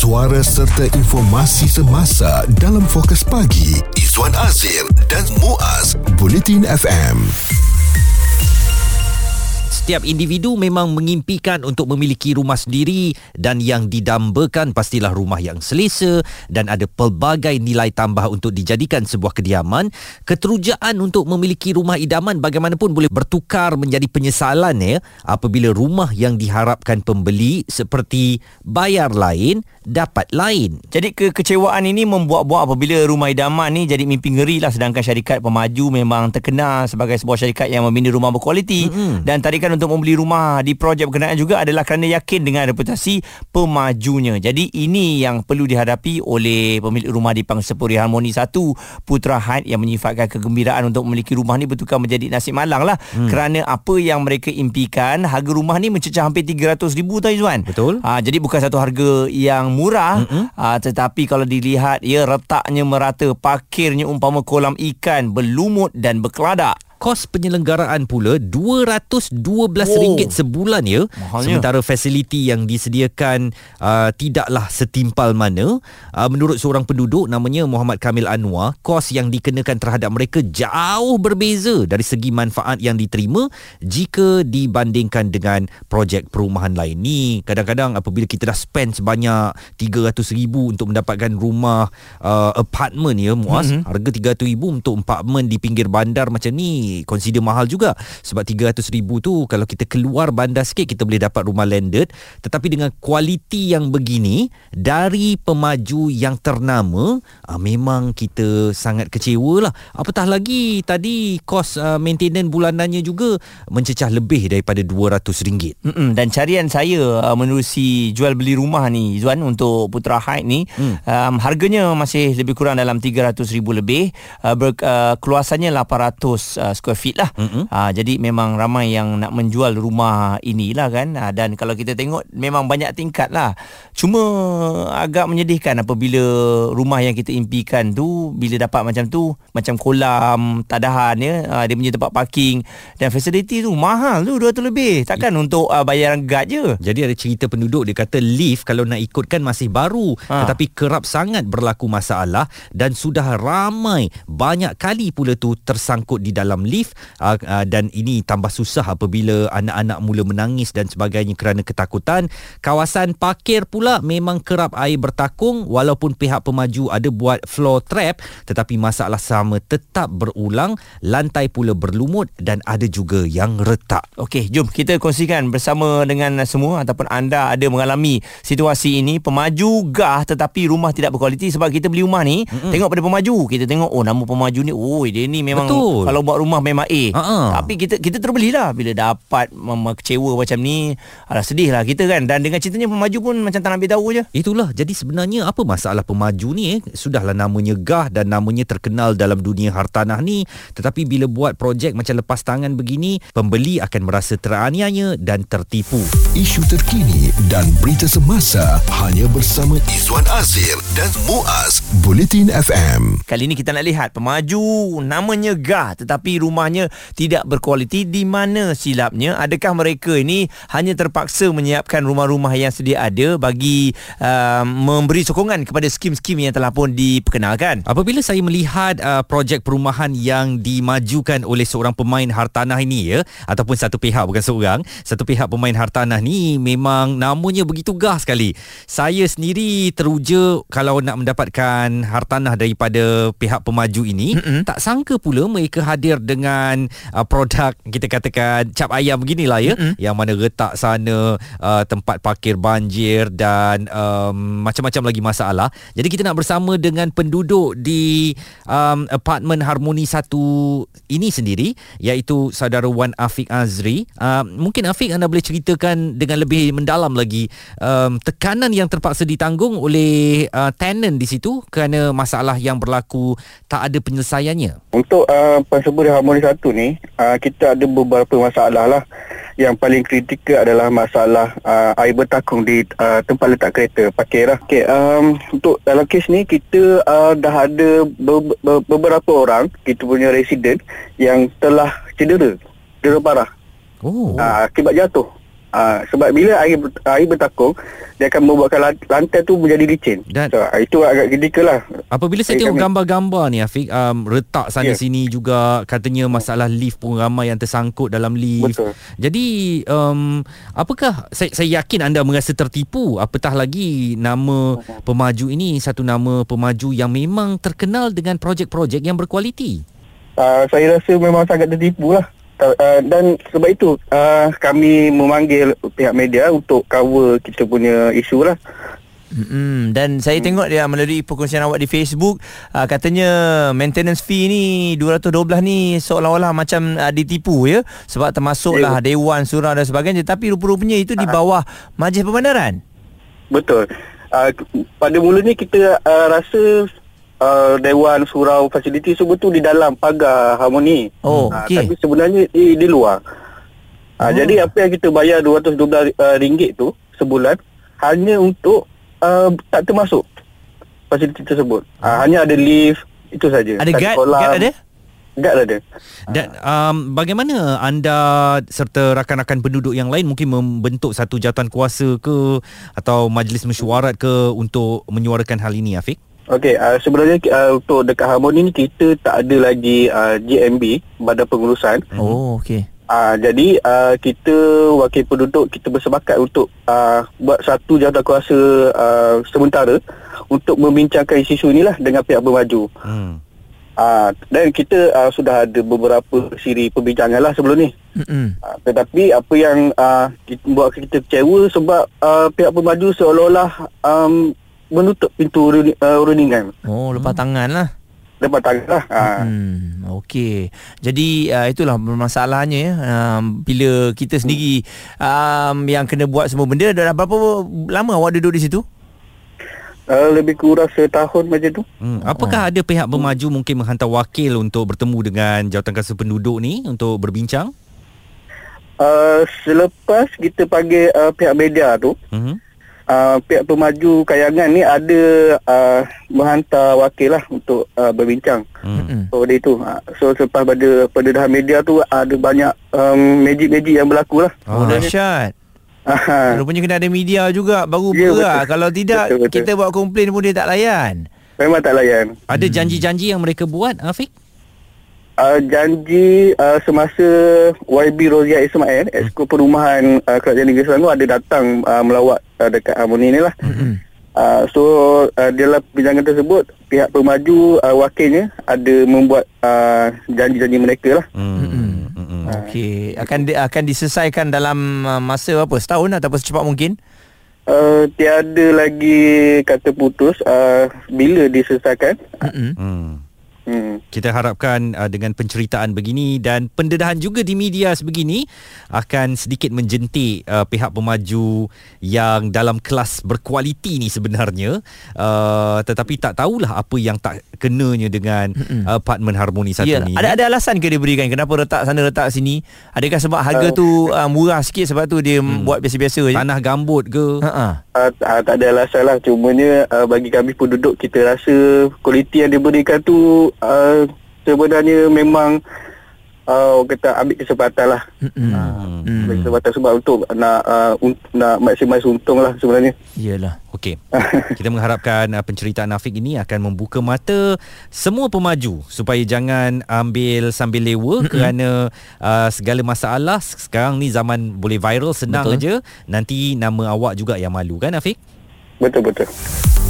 suara serta informasi semasa dalam fokus pagi Izwan Azir dan Muaz Bulletin FM setiap individu memang mengimpikan untuk memiliki rumah sendiri dan yang didambakan pastilah rumah yang selesa dan ada pelbagai nilai tambah untuk dijadikan sebuah kediaman. Keterujaan untuk memiliki rumah idaman bagaimanapun boleh bertukar menjadi penyesalan ya apabila rumah yang diharapkan pembeli seperti bayar lain dapat lain. Jadi kekecewaan ini membuat-buat apabila rumah idaman ni jadi mimpi ngeri lah sedangkan syarikat pemaju memang terkenal sebagai sebuah syarikat yang membina rumah berkualiti mm-hmm. dan tarikan untuk membeli rumah di projek berkenaan juga adalah kerana yakin dengan reputasi pemajunya. Jadi ini yang perlu dihadapi oleh pemilik rumah di Pangsepuri Harmoni 1 Putra Haid yang menyifatkan kegembiraan untuk memiliki rumah ni bertukar menjadi nasib malang lah hmm. kerana apa yang mereka impikan harga rumah ni mencecah hampir 300 ribu tau Izzuan. Betul. Ha, jadi bukan satu harga yang murah ha, tetapi kalau dilihat ya retaknya merata parkirnya umpama kolam ikan berlumut dan berkeladak kos penyelenggaraan pula RM212 sebulan ya Mahalnya. sementara fasiliti yang disediakan uh, tidaklah setimpal mana uh, menurut seorang penduduk namanya Muhammad Kamil Anwar kos yang dikenakan terhadap mereka jauh berbeza dari segi manfaat yang diterima jika dibandingkan dengan projek perumahan lain ni kadang-kadang apabila kita dah spend sebanyak RM300,000 untuk mendapatkan rumah uh, apartment ya muas mm-hmm. harga RM300,000 untuk apartment di pinggir bandar macam ni consider mahal juga. Sebab 300 ribu tu kalau kita keluar bandar sikit kita boleh dapat rumah landed. Tetapi dengan kualiti yang begini dari pemaju yang ternama uh, memang kita sangat kecewa lah. Apatah lagi tadi kos uh, maintenance bulanannya juga mencecah lebih daripada RM200 Mm-mm, dan carian saya uh, menerusi jual beli rumah ni Zuan untuk Putra Haid ni mm. um, harganya masih lebih kurang dalam RM300,000 lebih. Uh, ber, uh, keluasannya 800 uh, square feet lah. Mm-hmm. Ha, jadi memang ramai yang nak menjual rumah inilah kan. Ha, dan kalau kita tengok memang banyak tingkat lah. Cuma agak menyedihkan apabila rumah yang kita impikan tu bila dapat macam tu macam kolam tadahan ya. Ha, dia punya tempat parking dan fasiliti tu mahal tu 200 lebih. Takkan I- untuk uh, bayaran guard je. Jadi ada cerita penduduk dia kata lift kalau nak ikutkan masih baru ha. tetapi kerap sangat berlaku masalah dan sudah ramai banyak kali pula tu tersangkut di dalam lift uh, uh, dan ini tambah susah apabila anak-anak mula menangis dan sebagainya kerana ketakutan. Kawasan parkir pula memang kerap air bertakung walaupun pihak pemaju ada buat floor trap tetapi masalah sama tetap berulang. Lantai pula berlumut dan ada juga yang retak. Okey, jom kita kongsikan bersama dengan semua ataupun anda ada mengalami situasi ini pemaju gah tetapi rumah tidak berkualiti sebab kita beli rumah ni mm-hmm. tengok pada pemaju kita tengok oh nama pemaju ni oh dia ni memang Betul. kalau buat rumah memang A. Uh-huh. Tapi kita kita terbelilah bila dapat kecewa macam ni. Alah sedih lah kita kan. Dan dengan ceritanya pemaju pun macam tak nak ambil tahu je. Itulah. Jadi sebenarnya apa masalah pemaju ni eh? Sudahlah namanya gah dan namanya terkenal dalam dunia hartanah ni. Tetapi bila buat projek macam lepas tangan begini, pembeli akan merasa teraniaya dan tertipu. Isu terkini dan berita semasa hanya bersama Izwan Azir dan Muaz Bulletin FM. Kali ini kita nak lihat pemaju namanya gah tetapi rumahnya tidak berkualiti di mana silapnya? Adakah mereka ini hanya terpaksa menyiapkan rumah-rumah yang sedia ada bagi uh, memberi sokongan kepada skim-skim yang telah pun diperkenalkan? Apabila saya melihat uh, projek perumahan yang dimajukan oleh seorang pemain hartanah ini ya ataupun satu pihak bukan seorang satu pihak pemain hartanah ni memang namanya begitu gah sekali. Saya sendiri teruja kalau nak mendapatkan hartanah daripada pihak pemaju ini mm-hmm. tak sangka pula mereka hadir dengan uh, produk kita katakan cap ayam beginilah ya mm-hmm. yang mana retak sana uh, tempat parkir banjir dan um, macam-macam lagi masalah. Jadi kita nak bersama dengan penduduk di um, apartmen Harmoni 1 ini sendiri iaitu saudara Wan Afiq Azri. Uh, mungkin Afiq anda boleh ceritakan dengan lebih mendalam lagi um, tekanan yang terpaksa ditanggung oleh uh, tenant di situ kerana masalah yang berlaku tak ada penyelesaiannya. Untuk uh, pensebut Harmoni 1 ni uh, kita ada beberapa masalah lah yang paling kritikal adalah masalah uh, air bertakung di uh, tempat letak kereta parkir lah. Okay, um, untuk dalam kes ni kita uh, dah ada be- be- beberapa orang kita punya residen yang telah cedera cedera parah oh. uh, akibat jatuh Uh, sebab bila air air bertakung dia akan membuatkan lantai tu menjadi licin. Dan so, itu agak kritikal lah. Apabila saya tengok gambar-gambar ni Afiq um, retak sana yeah. sini juga katanya masalah lift pun ramai yang tersangkut dalam lift. Betul. Jadi um, apakah saya, saya yakin anda merasa tertipu apatah lagi nama pemaju ini satu nama pemaju yang memang terkenal dengan projek-projek yang berkualiti. Uh, saya rasa memang sangat tertipu lah. Uh, dan sebab itu uh, kami memanggil pihak media untuk cover kita punya isu lah. Mm-hmm. Dan saya hmm. tengok dia melalui perkongsian awak di Facebook uh, katanya maintenance fee ni 212 ni seolah-olah macam uh, ditipu ya sebab termasuklah yeah. dewan surau dan sebagainya tapi rupa-rupanya itu di bawah majlis perbandaran. Betul. Uh, pada mulanya kita uh, rasa uh, Dewan Surau Fasiliti semua tu di dalam pagar harmoni. Oh, uh, okay. Tapi sebenarnya di, di luar. Uh, oh. Jadi apa yang kita bayar RM212 uh, ringgit tu sebulan hanya untuk uh, tak termasuk fasiliti tersebut. Uh, oh. Hanya ada lift, itu saja. Ada guard? Guard ada? Guard ada. Dan um, bagaimana anda serta rakan-rakan penduduk yang lain mungkin membentuk satu jawatan kuasa ke atau majlis mesyuarat ke untuk menyuarakan hal ini Afiq? Okey, uh, sebenarnya uh, untuk dekat Harmoni ni kita tak ada lagi uh, GMB, Badan Pengurusan. Oh, okey. Uh, jadi uh, kita wakil penduduk kita bersepakat untuk uh, buat satu jawatan kuasa uh, sementara untuk membincangkan isu inilah dengan pihak bermaju. Hmm. Uh, dan kita uh, sudah ada beberapa siri perbincangan lah sebelum ni. Uh, tetapi apa yang uh, kita, buat kita kecewa sebab uh, pihak bermaju seolah-olah um, menutup pintu uh, rundingan. Oh, lepas hmm. tangan lah. Lepas tangan lah. Ha. Hmm, Okey. Jadi uh, itulah masalahnya ya. Um, bila kita sendiri um, yang kena buat semua benda, dah berapa lama awak duduk di situ? Uh, lebih kurang setahun macam tu. Hmm. Apakah oh. ada pihak bermaju mungkin menghantar wakil untuk bertemu dengan jawatan kuasa penduduk ni untuk berbincang? Uh, selepas kita panggil uh, pihak media tu, uh-huh uh, pihak pemaju kayangan ni ada uh, menghantar wakil lah untuk uh, berbincang. Hmm. So dia itu. Uh, so selepas pada pendedahan media tu ada banyak um, magic-magic yang berlaku lah. Oh dahsyat. Rupanya kena ada media juga baru yeah, bergerak. Kalau tidak betul, betul. kita buat komplain pun dia tak layan. Memang tak layan. Ada janji-janji yang mereka buat Afiq? Uh, janji uh, semasa YB Rozia Ismail, hmm. Esko Perumahan uh, Kerajaan Negeri Selangor ada datang uh, melawat uh, dekat Harmoni ni lah. Hmm. Uh, so uh, dalam pinjangan tersebut pihak pemaju uh, wakilnya ada membuat uh, janji-janji mereka lah. Hmm. Hmm. Okey, akan di, akan diselesaikan dalam uh, masa apa? Setahun ataupun secepat mungkin? Uh, tiada lagi kata putus uh, bila diselesaikan. Hmm. Hmm. Hmm. Kita harapkan uh, dengan penceritaan begini dan pendedahan juga di media sebegini akan sedikit menjentik uh, pihak pemaju yang dalam kelas berkualiti ni sebenarnya uh, tetapi tak tahulah apa yang tak kenanya dengan uh, apartmen harmoni satu yeah. ni. Ada ada alasan ke dia berikan kenapa letak sana letak sini? Adakah sebab harga uh, tu uh, murah sikit sebab tu dia hmm. buat biasa-biasa je? Tanah gambut ke? Uh, tak ada alasan lah cumanya uh, bagi kami penduduk kita rasa kualiti yang diberikan tu uh, sebenarnya memang uh, kita ambil kesempatan lah. Mm-hmm. Uh, mm. Kesempatan sebab untuk nak uh, un- nak maksimal untung lah sebenarnya. Iyalah. Okey. kita mengharapkan uh, penceritaan Nafiq ini akan membuka mata semua pemaju supaya jangan ambil sambil lewa mm-hmm. kerana uh, segala masalah sekarang ni zaman boleh viral senang Betul. aja. Nanti nama awak juga yang malu kan Nafiq? Betul-betul.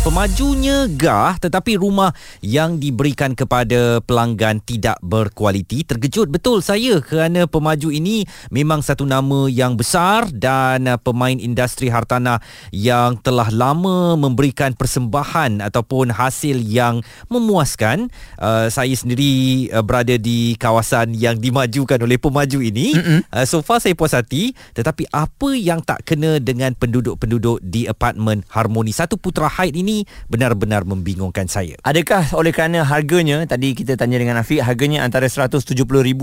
Pemajunya gah tetapi rumah yang diberikan kepada pelanggan tidak berkualiti. Terkejut betul saya kerana pemaju ini memang satu nama yang besar dan uh, pemain industri hartanah yang telah lama memberikan persembahan ataupun hasil yang memuaskan. Uh, saya sendiri uh, berada di kawasan yang dimajukan oleh pemaju ini. Uh, so far saya puas hati tetapi apa yang tak kena dengan penduduk-penduduk di apartmen Harmoni Satu Putra Height ini ini benar-benar membingungkan saya. Adakah oleh kerana harganya tadi kita tanya dengan Afiq harganya antara 170,000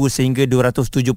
sehingga 270,000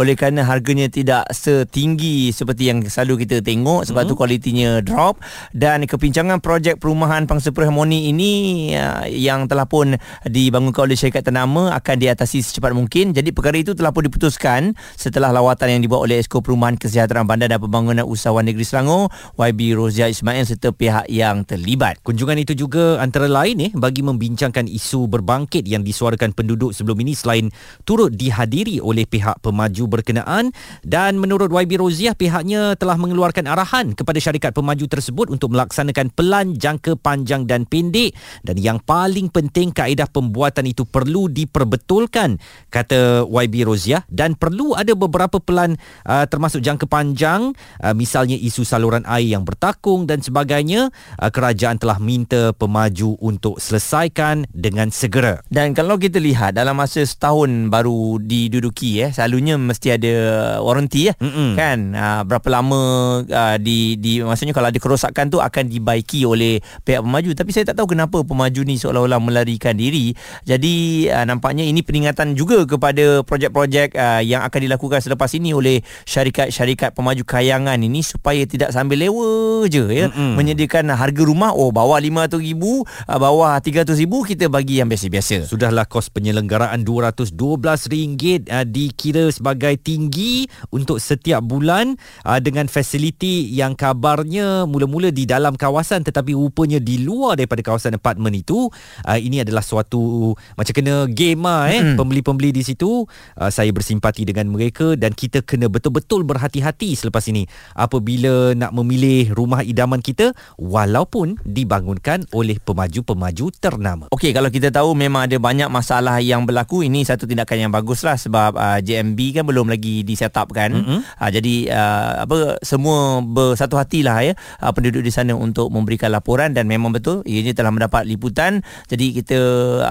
oleh kerana harganya tidak setinggi seperti yang selalu kita tengok sebab mm-hmm. tu kualitinya drop dan kepincangan projek perumahan Pangsa Harmoni ini uh, yang telah pun dibangunkan oleh syarikat ternama akan diatasi secepat mungkin jadi perkara itu telah pun diputuskan setelah lawatan yang dibuat oleh Esko Perumahan Kesihatan Bandar dan Pembangunan Usahawan Negeri Selangor YB Rozia Ismail serta pihak yang terlibat. Kunjungan itu juga antara lain eh bagi membincangkan isu berbangkit yang disuarakan penduduk sebelum ini selain turut dihadiri oleh pihak pemaju berkenaan. Dan menurut YB Roziah pihaknya telah mengeluarkan arahan kepada syarikat pemaju tersebut untuk melaksanakan pelan jangka panjang dan pendek. Dan yang paling penting kaedah pembuatan itu perlu diperbetulkan kata YB Roziah. Dan perlu ada beberapa pelan uh, termasuk jangka panjang uh, misalnya isu saluran air yang bertakung dan sebagainya uh, kerajaan telah minta pemaju untuk selesaikan dengan segera. Dan kalau kita lihat dalam masa setahun baru diduduki eh selalunya mesti ada warranty ya Mm-mm. kan? Uh, berapa lama uh, di di maksudnya kalau ada kerosakan tu akan dibaiki oleh pihak pemaju. Tapi saya tak tahu kenapa pemaju ni seolah-olah melarikan diri. Jadi uh, nampaknya ini peringatan juga kepada projek-projek uh, yang akan dilakukan selepas ini oleh syarikat-syarikat pemaju kayangan ini supaya tidak sambil lewa je ya. Mm-mm. menyediakan harga rumah oh bawah 500,000 uh, bawah 300,000 kita bagi yang biasa-biasa. Sudahlah kos penyelenggaraan RM212 uh, dikira sebagai tinggi untuk setiap bulan uh, dengan fasiliti yang kabarnya mula-mula di dalam kawasan tetapi rupanya di luar daripada kawasan apartmen itu uh, ini adalah suatu macam kena game lah eh hmm. pembeli-pembeli di situ. Uh, saya bersimpati dengan mereka dan kita kena betul-betul berhati-hati selepas ini. Apabila nak memilih rumah idaman kita walaupun dibangunkan oleh pemaju-pemaju ternama. Okey kalau kita tahu memang ada banyak masalah yang berlaku ini satu tindakan yang bagus lah sebab uh, JMB kan belum lagi di set up kan mm-hmm. uh, jadi uh, apa semua bersatu hatilah ya uh, penduduk di sana untuk memberikan laporan dan memang betul ianya telah mendapat liputan jadi kita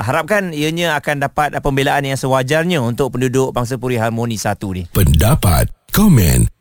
harapkan ianya akan dapat pembelaan yang sewajarnya untuk penduduk Bangsa Puri Harmoni 1 ni pendapat komen